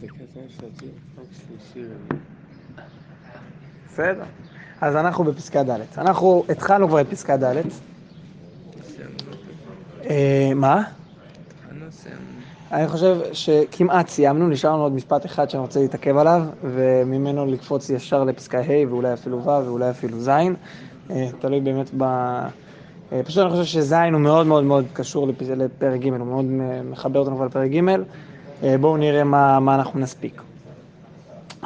זה כזה רק שלישי. בסדר. אז אנחנו בפסקה ד'. אנחנו התחלנו כבר את פסקה ד'. אה, מה? אני חושב שכמעט סיימנו, נשאר לנו עוד משפט אחד שאני רוצה להתעכב עליו, וממנו לקפוץ ישר לפסקה ה' ואולי אפילו ו' ואולי אפילו ז', אה, תלוי באמת ב... אה, פשוט אני חושב שז' הוא מאוד מאוד מאוד קשור לפ- לפרק ג', הוא מאוד מחבר אותנו כבר לפרק ג', בואו נראה מה, מה אנחנו נספיק.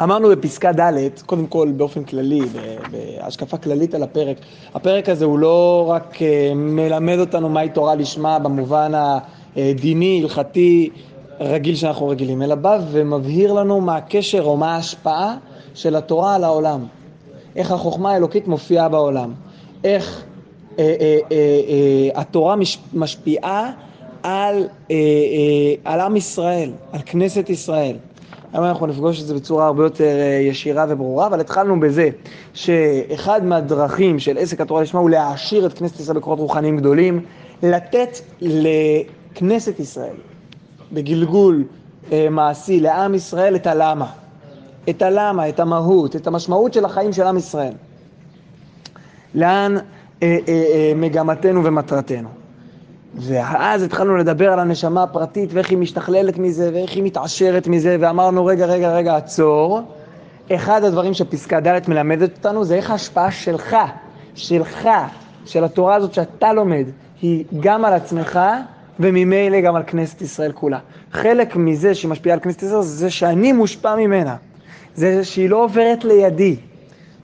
אמרנו בפסקה ד', קודם כל באופן כללי, בהשקפה כללית על הפרק, הפרק הזה הוא לא רק אה, מלמד אותנו מהי תורה לשמה במובן הדיני, הלכתי, רגיל שאנחנו רגילים, אלא בא ומבהיר לנו מה הקשר או מה ההשפעה של התורה על העולם. איך החוכמה האלוקית מופיעה בעולם. איך אה, אה, אה, אה, התורה מש, משפיעה על, אה, אה, על עם ישראל, על כנסת ישראל. היום אנחנו נפגוש את זה בצורה הרבה יותר אה, ישירה וברורה, אבל התחלנו בזה שאחד מהדרכים של עסק התורה לשמה הוא להעשיר את כנסת ישראל בכוחות רוחניים גדולים, לתת לכנסת ישראל, בגלגול אה, מעשי לעם ישראל את הלמה. את הלמה, את המהות, את המשמעות של החיים של עם ישראל. לאן אה, אה, אה, מגמתנו ומטרתנו. ואז התחלנו לדבר על הנשמה הפרטית ואיך היא משתכללת מזה ואיך היא מתעשרת מזה, ואמרנו, רגע, רגע, רגע, עצור. אחד הדברים שפסקה ד' מלמדת אותנו זה איך ההשפעה שלך, שלך, של התורה הזאת שאתה לומד, היא גם על עצמך וממילא גם על כנסת ישראל כולה. חלק מזה שהיא משפיעה על כנסת ישראל זה שאני מושפע ממנה. זה שהיא לא עוברת לידי.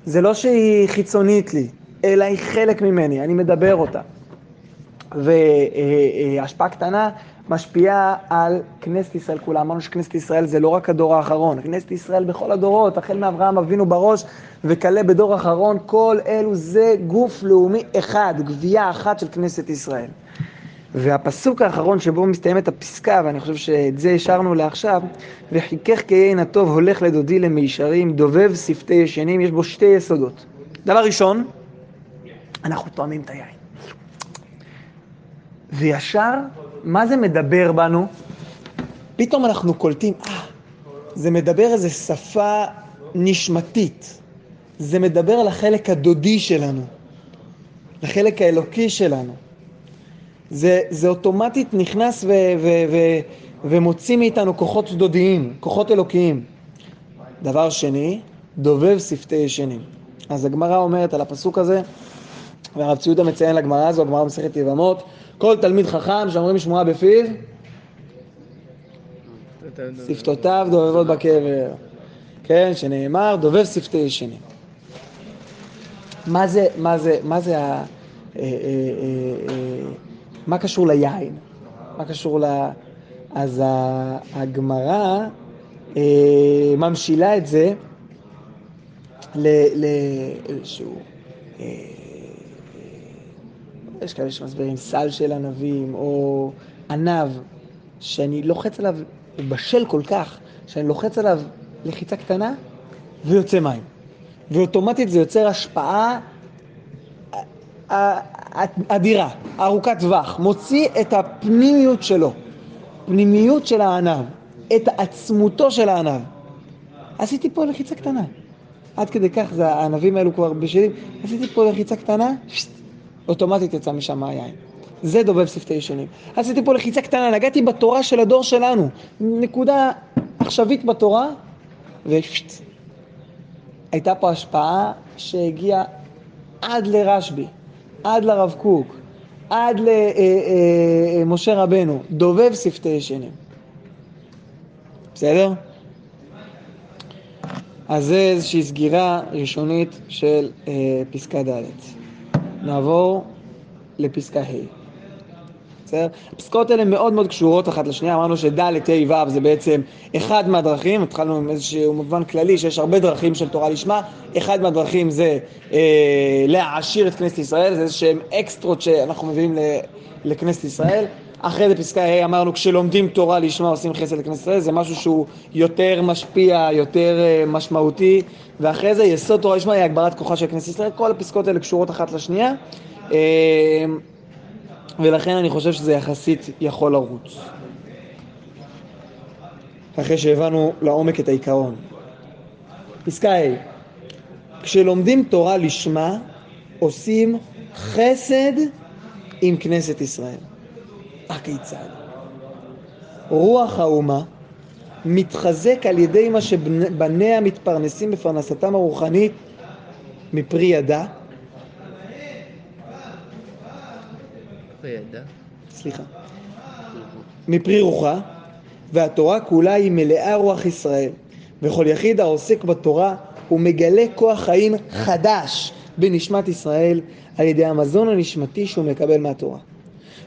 זה לא שהיא חיצונית לי, אלא היא חלק ממני, אני מדבר אותה. והשפעה קטנה משפיעה על כנסת ישראל כולה. אמרנו שכנסת ישראל זה לא רק הדור האחרון, כנסת ישראל בכל הדורות, החל מאברהם אבינו בראש וכלה בדור האחרון, כל אלו זה גוף לאומי אחד, גבייה אחת של כנסת ישראל. והפסוק האחרון שבו מסתיימת הפסקה, ואני חושב שאת זה השארנו לעכשיו, וחיכך כיין הטוב הולך לדודי למישרים, דובב שפתי ישנים, יש בו שתי יסודות. דבר ראשון, אנחנו תואמים את היין. וישר, מה זה מדבר בנו? פתאום אנחנו קולטים, אה, זה מדבר איזו שפה נשמתית. זה מדבר לחלק הדודי שלנו, לחלק האלוקי שלנו. זה, זה אוטומטית נכנס ו, ו, ו, ומוציא מאיתנו כוחות דודיים, כוחות אלוקיים. דבר שני, דובב שפתי ישנים. אז הגמרא אומרת על הפסוק הזה, והרב ציודה מציין לגמרא הזו, הגמרא במסכת יבמות, כל תלמיד חכם שאומרים שמועה בפיו, שפתותיו דובבות בקבר. כן, שנאמר, דובב שפתי ישנים. מה זה, מה זה, מה זה ה... אה, אה, אה, מה קשור ליין? מה קשור ל... אז הגמרא ממשילה את זה לאיזשהו... יש כאלה שמסבירים סל של ענבים, או ענב, שאני לוחץ עליו, הוא בשל כל כך, שאני לוחץ עליו לחיצה קטנה, ויוצא מים. ואוטומטית זה יוצר השפעה אדירה, ארוכת טווח, מוציא את הפנימיות שלו, פנימיות של הענב, את עצמותו של הענב. עשיתי פה לחיצה קטנה. עד כדי כך, זה הענבים האלו כבר בשלים, עשיתי פה לחיצה קטנה, שט, אוטומטית יצא משם היין. זה דובב שפתי ישנים. עשיתי פה לחיצה קטנה, נגעתי בתורה של הדור שלנו, נקודה עכשווית בתורה, ושט. הייתה פה השפעה שהגיעה עד לרשב"י, עד לרב קוק, עד למשה רבנו, דובב שפתי ישנים. בסדר? אז זה איזושהי סגירה ראשונית של אה, פסקה ד'. נעבור לפסקה ה'. בסדר? הפסקאות האלה מאוד מאוד קשורות אחת לשנייה, אמרנו שד' ה' ו' זה בעצם אחד מהדרכים, התחלנו עם איזשהו מובן כללי שיש הרבה דרכים של תורה לשמה, אחד מהדרכים זה אה, להעשיר את כנסת ישראל, זה איזה שהם אקסטרות שאנחנו מביאים לכנסת ישראל. אחרי זה פסקה ה' אמרנו כשלומדים תורה לשמה עושים חסד לכנסת ישראל, זה משהו שהוא יותר משפיע, יותר uh, משמעותי, ואחרי זה יסוד תורה לשמה היא הגברת כוחה של כנסת ישראל, כל הפסקאות האלה קשורות אחת לשנייה, uh, ולכן אני חושב שזה יחסית יכול לרוץ. אחרי שהבנו לעומק את העיקרון. פסקה ה' כשלומדים תורה לשמה, עושים חסד עם כנסת ישראל. הכיצד? רוח האומה מתחזק על ידי מה שבניה מתפרנסים בפרנסתם הרוחנית מפרי ידה. סליחה. מפרי רוחה, והתורה כולה היא מלאה רוח ישראל. וכל יחיד העוסק בתורה הוא מגלה כוח חיים חדש בנשמת ישראל על ידי המזון הנשמתי שהוא מקבל מהתורה.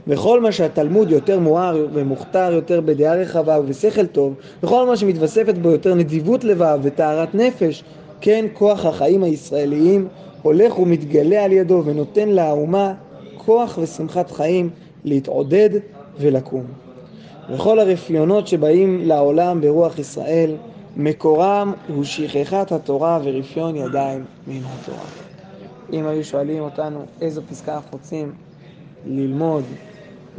וכל מה שהתלמוד יותר מואר ומוכתר יותר בדעה רחבה ובשכל טוב, וכל מה שמתווספת בו יותר נדיבות לבב וטהרת נפש, כן כוח החיים הישראליים הולך ומתגלה על ידו ונותן לאומה כוח ושמחת חיים להתעודד ולקום. וכל הרפיונות שבאים לעולם ברוח ישראל, מקורם הוא שכחת התורה ורפיון ידיים מן התורה. אם היו שואלים אותנו איזו פסקה אנחנו רוצים ללמוד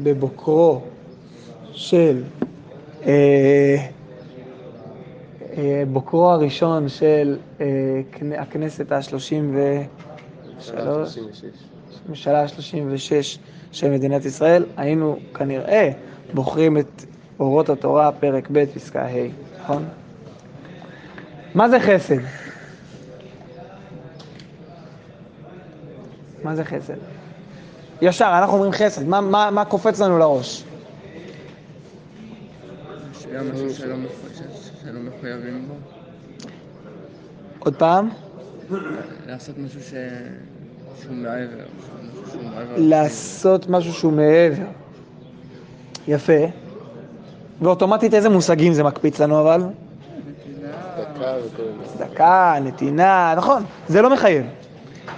בבוקרו של אה, אה, בוקרו הראשון של אה, הכנסת השלושים ושלוש, ממשלה השלושים ושש של מדינת ישראל, היינו כנראה בוחרים את אורות התורה, פרק ב', פסקה ה', נכון? מה זה חסד? מה זה חסד? ישר, אנחנו אומרים חסד, מה, מה, מה קופץ לנו לראש? עוד פעם? לעשות משהו ש... שהוא מעבר. לעשות משהו שהוא מעבר. יפה. ואוטומטית איזה מושגים זה מקפיץ לנו אבל? צדקה, נתינה, נכון, זה לא מחייב.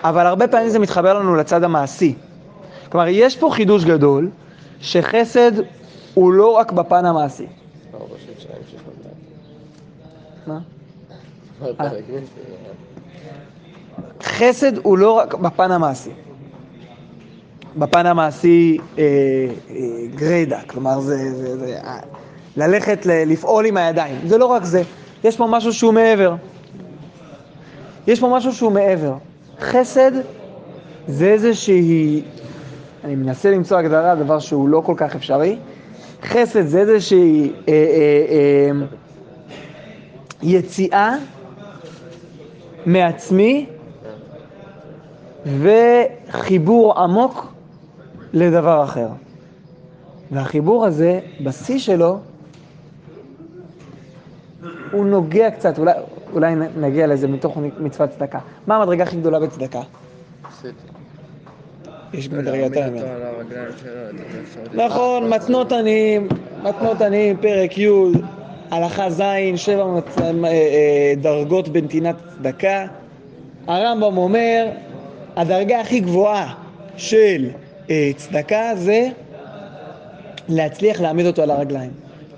אבל הרבה פעמים זה מתחבר לנו לצד המעשי. כלומר, יש פה חידוש גדול, שחסד הוא לא רק בפן המעשי. מה? חסד הוא לא רק בפן המעשי. בפן המעשי אה, אה, גריידא, כלומר זה, זה, זה אה, ללכת ל, לפעול עם הידיים. זה לא רק זה, יש פה משהו שהוא מעבר. יש פה משהו שהוא מעבר. חסד זה איזושהי, אני מנסה למצוא הגדרה, דבר שהוא לא כל כך אפשרי. חסד זה איזושהי אה, אה, אה, יציאה מעצמי וחיבור עמוק לדבר אחר. והחיבור הזה, בשיא שלו, הוא נוגע קצת, אולי, אולי נגיע לזה מתוך מצוות צדקה. מה המדרגה הכי גדולה בצדקה? בסדר. יש אפשרות נכון. מתנות עניים, מתנות עניים, פרק י', הלכה ז', שבע אה, אה, דרגות בנתינת צדקה. הרמב"ם אומר, הדרגה הכי גבוהה של אה, צדקה זה להצליח להעמיד אותו על הרגליים.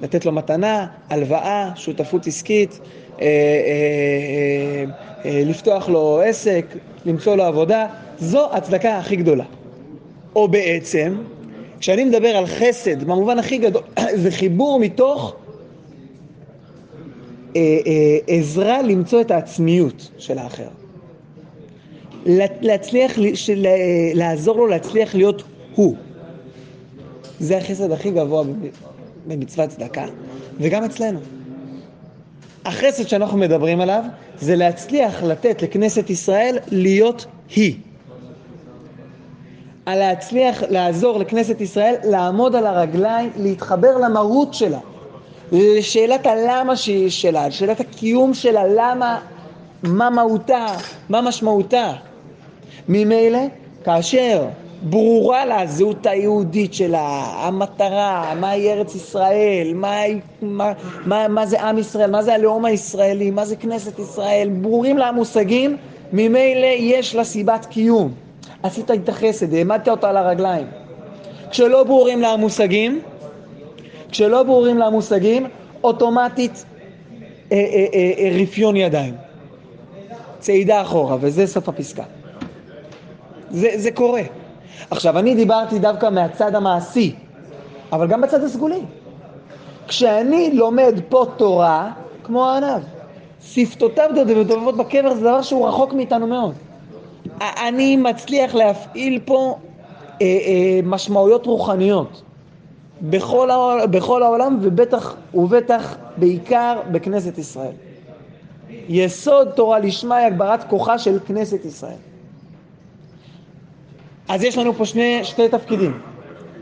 לתת לו מתנה, הלוואה, שותפות עסקית, אה, אה, אה, אה, לפתוח לו עסק, למצוא לו עבודה, זו הצדקה הכי גדולה. או בעצם, כשאני מדבר על חסד, במובן הכי גדול, זה חיבור מתוך אה, אה, עזרה למצוא את העצמיות של האחר. לה- להצליח, של, לעזור לו להצליח להיות הוא. זה החסד הכי גבוה במצוות צדקה, וגם אצלנו. החסד שאנחנו מדברים עליו זה להצליח לתת לכנסת ישראל להיות היא. על להצליח לעזור לכנסת ישראל לעמוד על הרגליים, להתחבר למהות שלה, לשאלת הלמה שהיא שלה, לשאלת הקיום שלה, למה, מה מהותה, מה משמעותה. ממילא, כאשר ברורה לה הזהות היהודית שלה, המטרה, מהי ארץ ישראל, מה, מה, מה, מה זה עם ישראל, מה זה הלאום הישראלי, מה זה כנסת ישראל, ברורים לה המושגים, ממילא יש לה סיבת קיום. עשית איתה חסד, העמדת אותה על הרגליים. כשלא ברורים לה המושגים, כשלא ברורים לה המושגים, אוטומטית אה, אה, אה, אה, רפיון ידיים. צעידה אחורה, וזה סוף הפסקה. זה, זה קורה. עכשיו, אני דיברתי דווקא מהצד המעשי, אבל גם בצד הסגולי. כשאני לומד פה תורה, כמו הענב, שפתותיו דובבות בקבר זה דבר שהוא רחוק מאיתנו מאוד. אני מצליח להפעיל פה אה, אה, משמעויות רוחניות בכל, העול, בכל העולם ובטח ובטח בעיקר בכנסת ישראל. יסוד תורה לשמה היא הגברת כוחה של כנסת ישראל. אז יש לנו פה שני, שני תפקידים,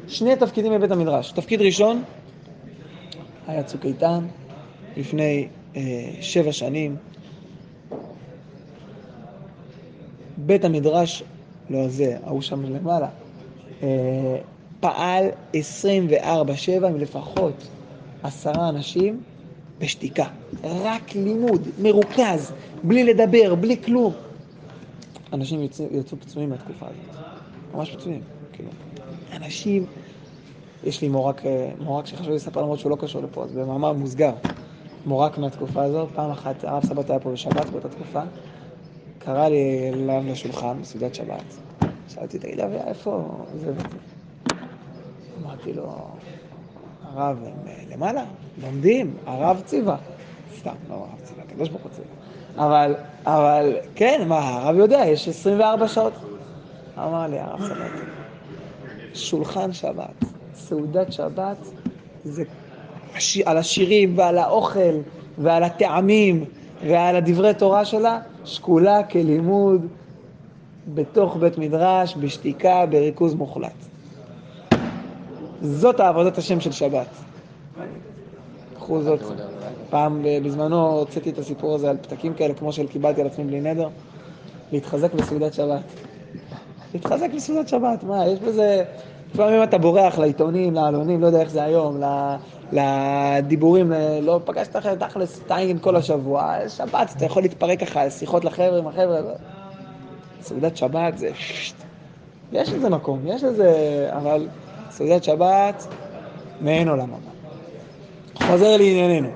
שני תפקידים בבית המדרש. תפקיד ראשון היה צוק איתן לפני אה, שבע שנים. בית המדרש, לא זה, ההוא שם למעלה, אה, פעל 24-7 עם לפחות עשרה אנשים בשתיקה. רק לימוד, מרוכז, בלי לדבר, בלי כלום. אנשים יצאו, יצאו פצועים מהתקופה הזאת. ממש פצועים. כאילו, אנשים... יש לי מורק, אה, מורק שחשוב לספר למרות שהוא לא קשור לפה, אז במאמר מוסגר. מורק מהתקופה הזאת, פעם אחת הרב סבת היה פה בשבת באותה תקופה, קרא לי אליו לשולחן, בסעודת שבת. שאלתי, תגיד אבי, איפה זה? אמרתי לו, הרב, הם אה, למעלה, לומדים, הרב ציווה. סתם, לא הרב ציווה, הקדוש ברוך הוא ציווה. אבל, אבל, כן, מה, הרב יודע, יש 24 שעות. אמר לי הרב סבתי, שולחן שבת, סעודת שבת, זה על השירים ועל האוכל ועל הטעמים ועל הדברי תורה שלה, שקולה כלימוד בתוך בית מדרש, בשתיקה, בריכוז מוחלט. זאת העבודת השם של שבת. קחו זאת. פעם בזמנו הוצאתי את הסיפור הזה על פתקים כאלה, כמו של קיבלתי על עצמי בלי נדר, להתחזק בסעודת שבת. להתחזק בסעודת שבת, מה, יש בזה... לפעמים אתה בורח לעיתונים, לעלונים, לא יודע איך זה היום, לדיבורים, לא פגשת אחרי תכלס טיינגן כל השבוע, שבת, אתה יכול להתפרק ככה, שיחות לחבר'ה עם החבר'ה. סעודת שבת זה... יש לזה מקום, יש לזה... אבל סעודת שבת, מעין עולם הבא. חוזר לענייננו.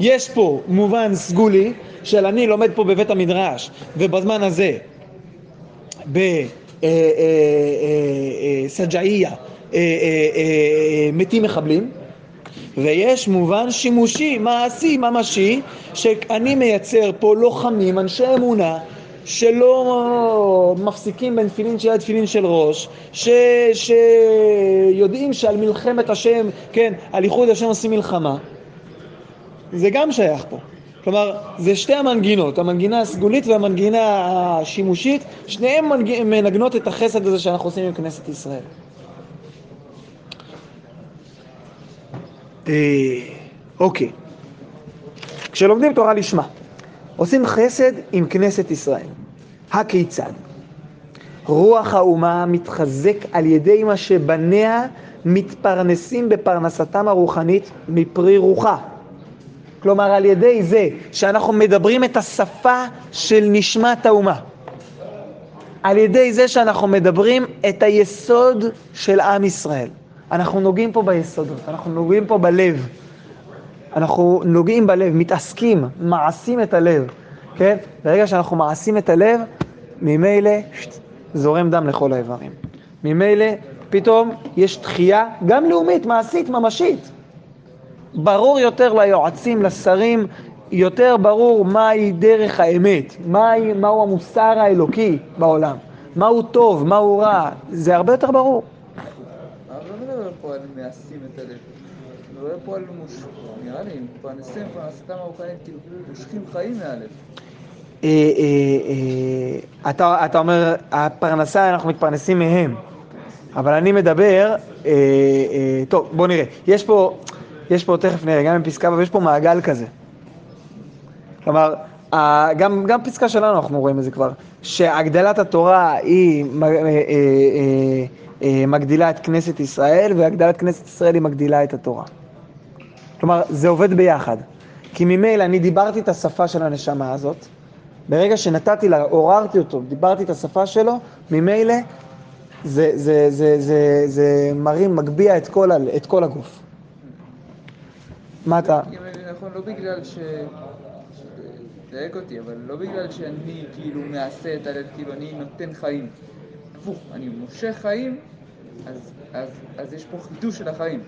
יש פה מובן סגולי של אני לומד פה בבית המדרש, ובזמן הזה, בסג'עיה, מתים מחבלים, ויש מובן שימושי, מעשי, ממשי, שאני מייצר פה לוחמים, אנשי אמונה, שלא מפסיקים בין תפילין של יד תפילין של ראש, ש, שיודעים שעל מלחמת השם, כן, על איחוד השם עושים מלחמה. זה גם שייך פה. כלומר, זה שתי המנגינות, המנגינה הסגולית והמנגינה השימושית, שניהם מנג... מנגנות את החסד הזה שאנחנו עושים עם כנסת ישראל. אה, אוקיי, כשלומדים תורה לשמה, עושים חסד עם כנסת ישראל. הכיצד? רוח האומה מתחזק על ידי מה שבניה מתפרנסים בפרנסתם הרוחנית מפרי רוחה. כלומר, על ידי זה שאנחנו מדברים את השפה של נשמת האומה. על ידי זה שאנחנו מדברים את היסוד של עם ישראל. אנחנו נוגעים פה ביסודות, אנחנו נוגעים פה בלב. אנחנו נוגעים בלב, מתעסקים, מעשים את הלב, כן? ברגע שאנחנו מעשים את הלב, ממילא זורם דם לכל האיברים. ממילא פתאום יש תחייה, גם לאומית, מעשית, ממשית. ברור יותר ליועצים, לשרים, יותר ברור מהי דרך האמת, מהי, מהו המוסר האלוקי בעולם, מהו טוב, מהו רע, זה הרבה יותר ברור. אבל לא מדבר פה על מעשים את הלב, מדבר פה על מוש... נראה לי, פרנסים, פרנסתם הרוחנית, כאילו, מושכים חיים מהלב. אה, אה, אה, אתה אומר, הפרנסה, אנחנו מתפרנסים מהם, אבל אני מדבר, טוב, בוא נראה, יש פה, יש פה, תכף נראה, גם עם פסקה, אבל יש פה מעגל כזה. כלומר, גם, גם פסקה שלנו אנחנו רואים את זה כבר, שהגדלת התורה היא מגדילה את כנסת ישראל, והגדלת כנסת ישראל היא מגדילה את התורה. כלומר, זה עובד ביחד. כי ממילא אני דיברתי את השפה של הנשמה הזאת, ברגע שנתתי לה, עוררתי אותו, דיברתי את השפה שלו, ממילא זה, זה, זה, זה, זה מרים, מגביה את כל, את כל הגוף. מה אתה... נכון, לא בגלל ש... דייק אותי, אבל לא בגלל שאני כאילו מעשה את הלב, כאילו אני נותן חיים. הפוך, אני מושך חיים, אז, אז, אז יש פה חידוש של החיים.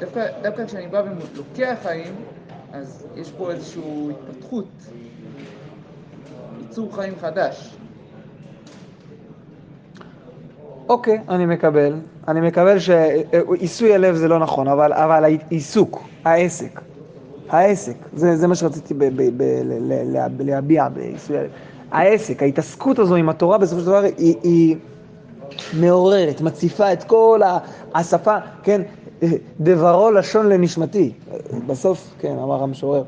דווקא, דווקא כשאני בא ולוקח חיים, אז יש פה איזושהי התפתחות, ייצור חיים חדש. אוקיי, אני מקבל. אני מקבל שעיסוי הלב זה לא נכון, אבל, אבל העיסוק, העסק, העסק, זה, זה מה שרציתי ב, ב, ב, ל, ל, ל, להביע בעיסוי הלב. העסק, ההתעסקות הזו עם התורה בסופו של דבר היא, היא מעוררת, מציפה את כל השפה, כן, דברו לשון לנשמתי. בסוף, כן, אמר המשורר,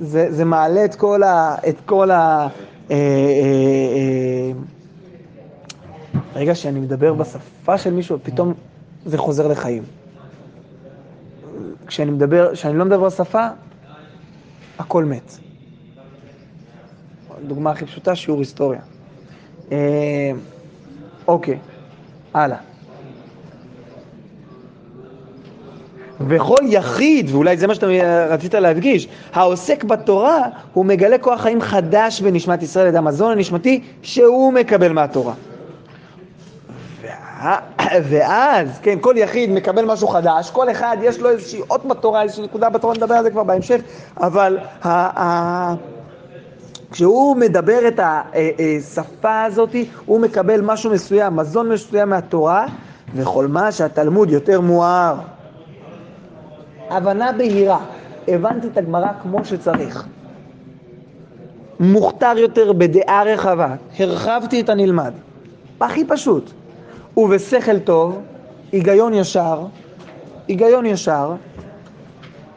זה, זה מעלה את כל ה... את כל ה אה, אה, אה, רגע שאני מדבר בשפה של מישהו, פתאום זה חוזר לחיים. כשאני מדבר, כשאני לא מדבר בשפה, הכל מת. דוגמה הכי פשוטה, שיעור היסטוריה. אה, אוקיי, הלאה. וכל יחיד, ואולי זה מה שאתה רצית להדגיש, העוסק בתורה, הוא מגלה כוח חיים חדש בנשמת ישראל, את המזון הנשמתי שהוא מקבל מהתורה. ואז, כן, כל יחיד מקבל משהו חדש, כל אחד יש לו איזושהי אות בתורה, איזושהי נקודה בתורה, נדבר על זה כבר בהמשך, אבל כשהוא מדבר את השפה הזאת, הוא מקבל משהו מסוים, מזון מסוים מהתורה, וכל מה שהתלמוד יותר מואר. הבנה בהירה, הבנתי את הגמרא כמו שצריך. מוכתר יותר בדעה רחבה, הרחבתי את הנלמד. הכי פשוט. ובשכל טוב, היגיון ישר, היגיון ישר,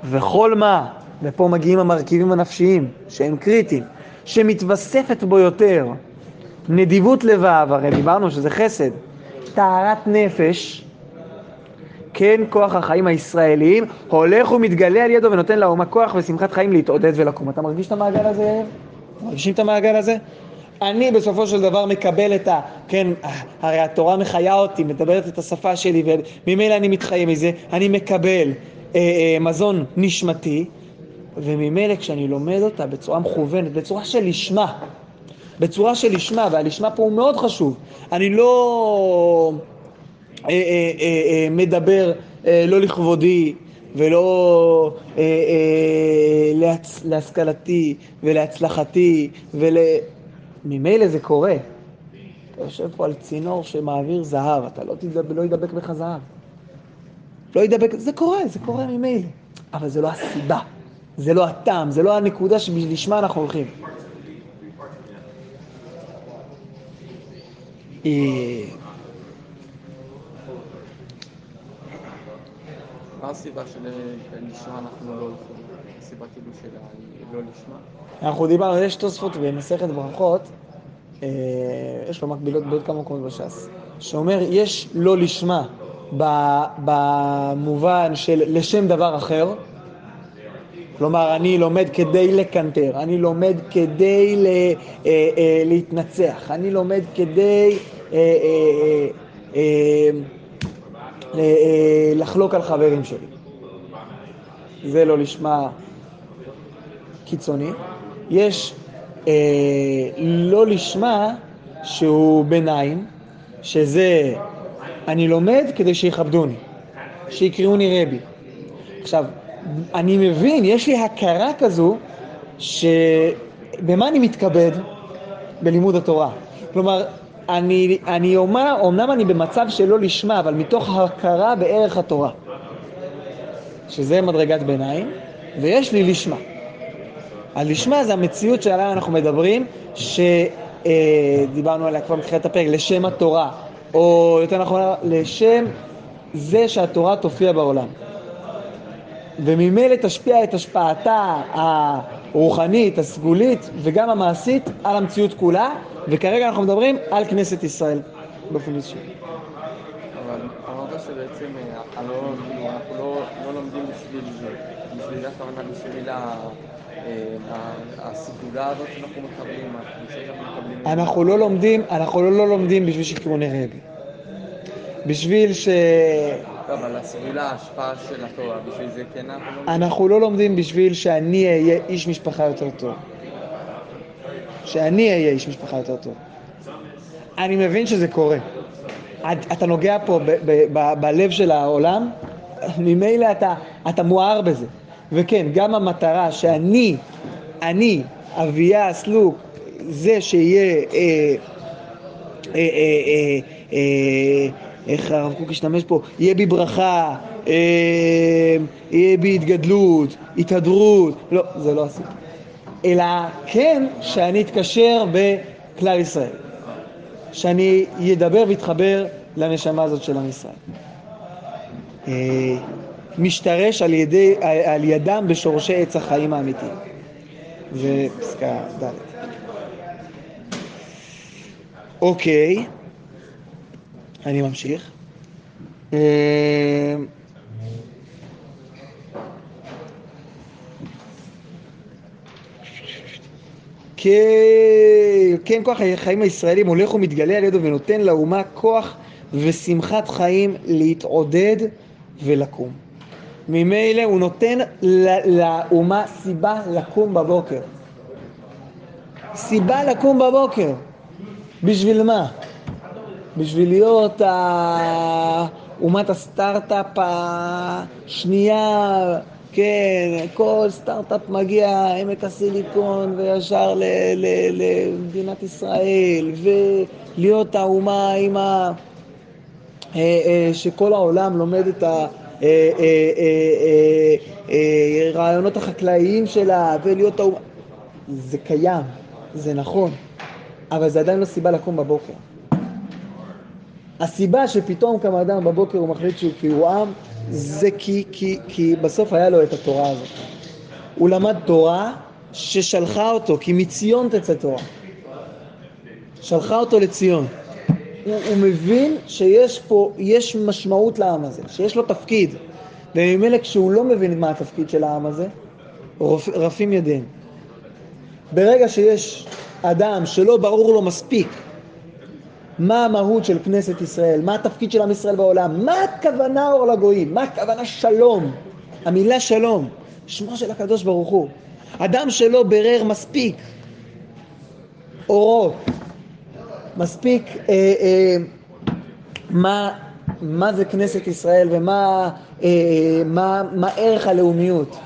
וכל מה, ופה מגיעים המרכיבים הנפשיים, שהם קריטיים, שמתווספת בו יותר נדיבות לבב, הרי דיברנו שזה חסד, טהרת נפש, כן כוח החיים הישראליים, הולך ומתגלה על ידו ונותן לאומה כוח ושמחת חיים להתעודד ולקום. אתה מרגיש את המעגל הזה, יאיר? מרגישים את המעגל הזה? אני בסופו של דבר מקבל את ה... כן, הרי התורה מחיה אותי, מדברת את השפה שלי, וממילא אני מתחיה מזה, אני מקבל אה, אה, מזון נשמתי, וממילא כשאני לומד אותה בצורה מכוונת, בצורה של לשמה, בצורה של לשמה, והלשמה פה הוא מאוד חשוב. אני לא אה, אה, אה, אה, מדבר אה, לא לכבודי ולא אה, אה, להצ... להשכלתי ולהצלחתי ול... ממילא זה קורה. אתה יושב פה על צינור שמעביר זהב, אתה לא, תדבק, לא ידבק בך זהב. לא ידבק, זה קורה, זה קורה ממילא. אבל זה לא הסיבה, זה לא הטעם, זה לא הנקודה שבשמה אנחנו הולכים. אה, מה הסיבה שלשמה אנחנו לא הולכים? לא? אנחנו דיברנו, יש תוספות במסכת ברכות, אה, יש לו מקבילות בעוד כמה מקומות בש"ס, שאומר יש לא לשמה במובן של לשם דבר אחר, כלומר, אני לומד כדי לקנטר, אני לומד כדי ל, אה, אה, להתנצח, אני לומד כדי אה, אה, אה, אה, לחלוק על חברים שלי. זה לא לשמה קיצוני. יש אה, לא לשמה שהוא ביניים, שזה אני לומד כדי שיכבדוני, שיקראוני רבי. עכשיו, אני מבין, יש לי הכרה כזו, שבמה אני מתכבד? בלימוד התורה. כלומר, אני, אני אומר, אמנם אני במצב שלא לשמה, אבל מתוך הכרה בערך התורה, שזה מדרגת ביניים, ויש לי לשמה. הלשמה זה המציאות שעליה אנחנו מדברים, שדיברנו עליה כבר מתחילת הפרק, לשם התורה, או יותר נכון, לשם זה שהתורה תופיע בעולם. וממילא תשפיע את השפעתה הרוחנית, הסגולית וגם המעשית על המציאות כולה, וכרגע אנחנו מדברים על כנסת ישראל באופן אישי. אבל אמרת שבעצם אה, לא, אנחנו לא, לא לומדים בשביל בשביל הכוונה בשביל הסגולה הזאת שאנחנו מקבלים, שאנחנו מקבלים... אנחנו לא לומדים, אנחנו לא, לא לומדים בשביל שיקראו רבי. בשביל ש... אבל הסגולה, ההשפעה של התורה, בשביל זה כן אנחנו לומדים? אנחנו לא לומדים בשביל שאני אהיה איש משפחה יותר טוב. שאני אהיה איש משפחה יותר טוב. אני מבין שזה קורה. אתה נוגע פה בלב של העולם, ממילא אתה, אתה מואר בזה. וכן, גם המטרה שאני, אני, אביה, סלוק, זה שיהיה, אה, אה, אה, אה, אה, איך הרב קוק השתמש פה, יהיה בי ברכה, אה, יהיה בי התגדלות, התהדרות, לא, זה לא הסיפור. אלא כן שאני אתקשר בכלל ישראל. שאני אדבר ואתחבר לנשמה הזאת של עם ישראל. משתרש על, ידי, על ידם בשורשי עץ החיים האמיתיים. זה פסקה ד'. אוקיי, אני ממשיך. אה, כן כוח החיים הישראלים הולך ומתגלה על ידו ונותן לאומה כוח ושמחת חיים להתעודד ולקום. ממילא הוא נותן לאומה סיבה לקום בבוקר. סיבה לקום בבוקר. בשביל מה? בשביל להיות אומת הסטארט-אפ השנייה כן, כל סטארט-אפ מגיע עמק הסיליקון וישר למדינת ישראל, ולהיות האומה עם ה... אה, אה, שכל העולם לומד את הרעיונות אה, החקלאיים שלה, ולהיות האומה... זה קיים, זה נכון, אבל זה עדיין לא סיבה לקום בבוקר. הסיבה שפתאום קם אדם בבוקר הוא מחליט שהוא עם, זה כי, כי, כי בסוף היה לו את התורה הזאת. הוא למד תורה ששלחה אותו, כי מציון תצא תורה. שלחה אותו לציון. הוא, הוא מבין שיש פה, יש משמעות לעם הזה, שיש לו תפקיד. וממילא כשהוא לא מבין מה התפקיד של העם הזה, רפ, רפים ידיהם. ברגע שיש אדם שלא ברור לו מספיק מה המהות של כנסת ישראל, מה התפקיד של עם ישראל בעולם, מה הכוונה אור לגויים, מה הכוונה שלום, המילה שלום, שמו של הקדוש ברוך הוא. אדם שלא ברר מספיק אורות, מספיק אה, אה, מה, מה זה כנסת ישראל ומה אה, מה, מה ערך הלאומיות.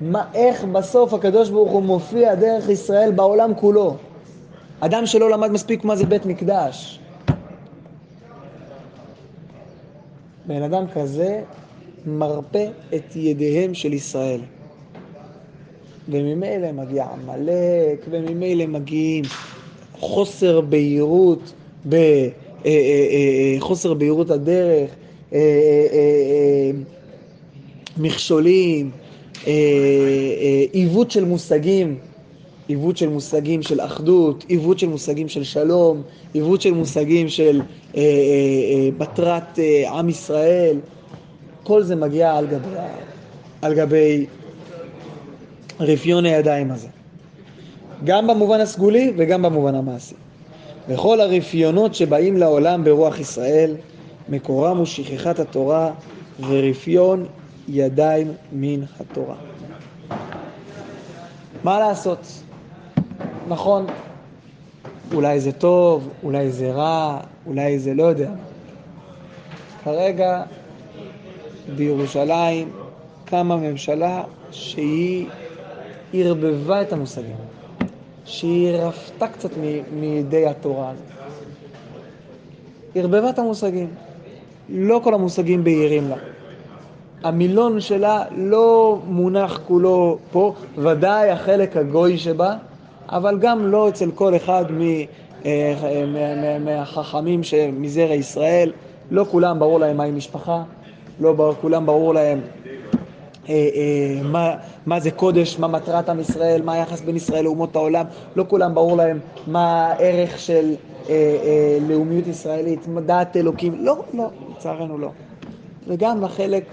מה, איך בסוף הקדוש ברוך הוא מופיע דרך ישראל בעולם כולו. אדם שלא למד מספיק מה זה בית מקדש. בן אדם כזה מרפה את ידיהם של ישראל. וממילא מגיע עמלק, וממילא מגיעים חוסר בהירות, אה, אה, אה, חוסר בהירות הדרך, מכשולים, עיוות של מושגים. עיוות של מושגים של אחדות, עיוות של מושגים של שלום, עיוות של מושגים של בטרת עם ישראל, כל זה מגיע על גבי, על גבי רפיון הידיים הזה. גם במובן הסגולי וגם במובן המעשי. וכל הרפיונות שבאים לעולם ברוח ישראל, מקורם הוא שכחת התורה ורפיון ידיים מן התורה. מה לעשות? נכון, אולי זה טוב, אולי זה רע, אולי זה לא יודע. כרגע בירושלים קמה ממשלה שהיא ערבבה את המושגים, שהיא רפתה קצת מידי התורה הזאת. ערבבה את המושגים. לא כל המושגים בהירים לה. המילון שלה לא מונח כולו פה, ודאי החלק הגוי שבה, אבל גם לא אצל כל אחד אה, מהחכמים מזרע ישראל, לא כולם ברור להם מהי משפחה, לא כולם ברור להם אה, אה, מה, מה זה קודש, מה מטרת עם ישראל, מה היחס בין ישראל לאומות העולם, לא כולם ברור להם מה הערך של לאומיות ישראלית, דעת אלוקים, לא, לא, לצערנו לא. וגם לחלק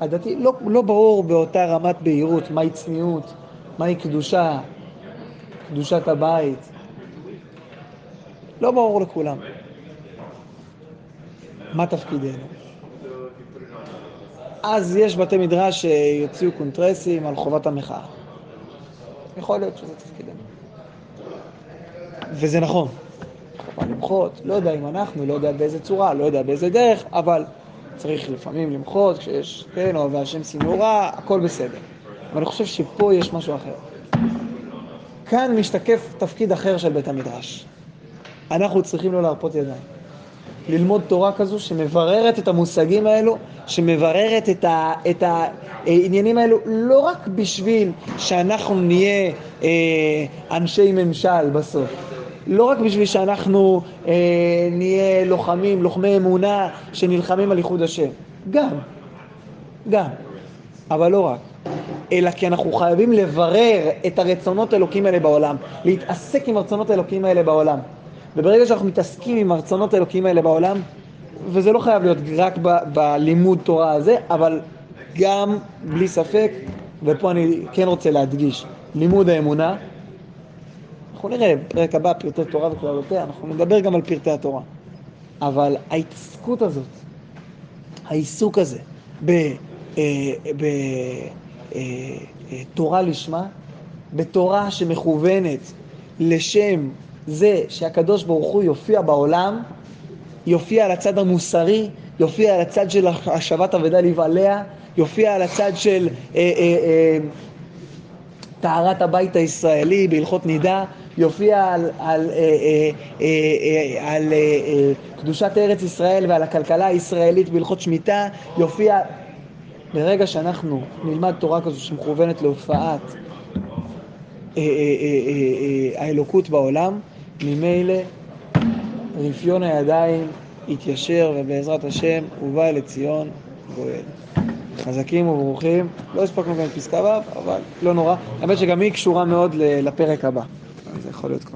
הדתי לא, לא ברור באותה רמת בהירות מהי צניעות, מהי קדושה, קדושת הבית. לא ברור לכולם. מה תפקידנו? אז יש בתי מדרש שיוציאו קונטרסים על חובת המחאה. יכול להיות שזה תפקידנו. וזה נכון. חובה למחות, לא יודע אם אנחנו, לא יודע באיזה צורה, לא יודע באיזה דרך, אבל צריך לפעמים למחות כשיש, כן, אוהבי השם שנורא, הכל בסדר. אבל אני חושב שפה יש משהו אחר. כאן משתקף תפקיד אחר של בית המדרש. אנחנו צריכים לא להרפות ידיים. ללמוד תורה כזו שמבררת את המושגים האלו, שמבררת את, ה, את העניינים האלו, לא רק בשביל שאנחנו נהיה אה, אנשי ממשל בסוף, לא רק בשביל שאנחנו אה, נהיה לוחמים, לוחמי אמונה שנלחמים על ייחוד השם, גם, גם, אבל לא רק. אלא כי אנחנו חייבים לברר את הרצונות האלוקים האלה בעולם, להתעסק עם הרצונות האלוקים האלה בעולם. וברגע שאנחנו מתעסקים עם הרצונות האלוקים האלה בעולם, וזה לא חייב להיות רק ב- בלימוד תורה הזה, אבל גם, בלי ספק, ופה אני כן רוצה להדגיש, לימוד האמונה. אנחנו נראה בפרק הבא פרטי תורה וכללותיה, אנחנו נדבר גם על פרטי התורה. אבל ההתעסקות הזאת, העיסוק הזה בתורה אה, אה, אה, לשמה, בתורה שמכוונת לשם זה שהקדוש ברוך הוא יופיע בעולם, יופיע על הצד המוסרי, יופיע על הצד של השבת אבדה לבעליה, יופיע על הצד של אה, אה, אה, טהרת הבית הישראלי בהלכות נידה, יופיע אה, אה, אה, על קדושת ארץ ישראל ועל הכלכלה הישראלית בהלכות שמיטה, יופיע... ברגע שאנחנו נלמד תורה כזו שמכוונת להופעת האלוקות בעולם, ממילא רפיון הידיים יתיישר ובעזרת השם ובא לציון גואל. חזקים וברוכים. לא הספקנו גם את פסקה ו', אבל לא נורא. האמת שגם היא קשורה מאוד לפרק הבא. זה יכול להיות כבר.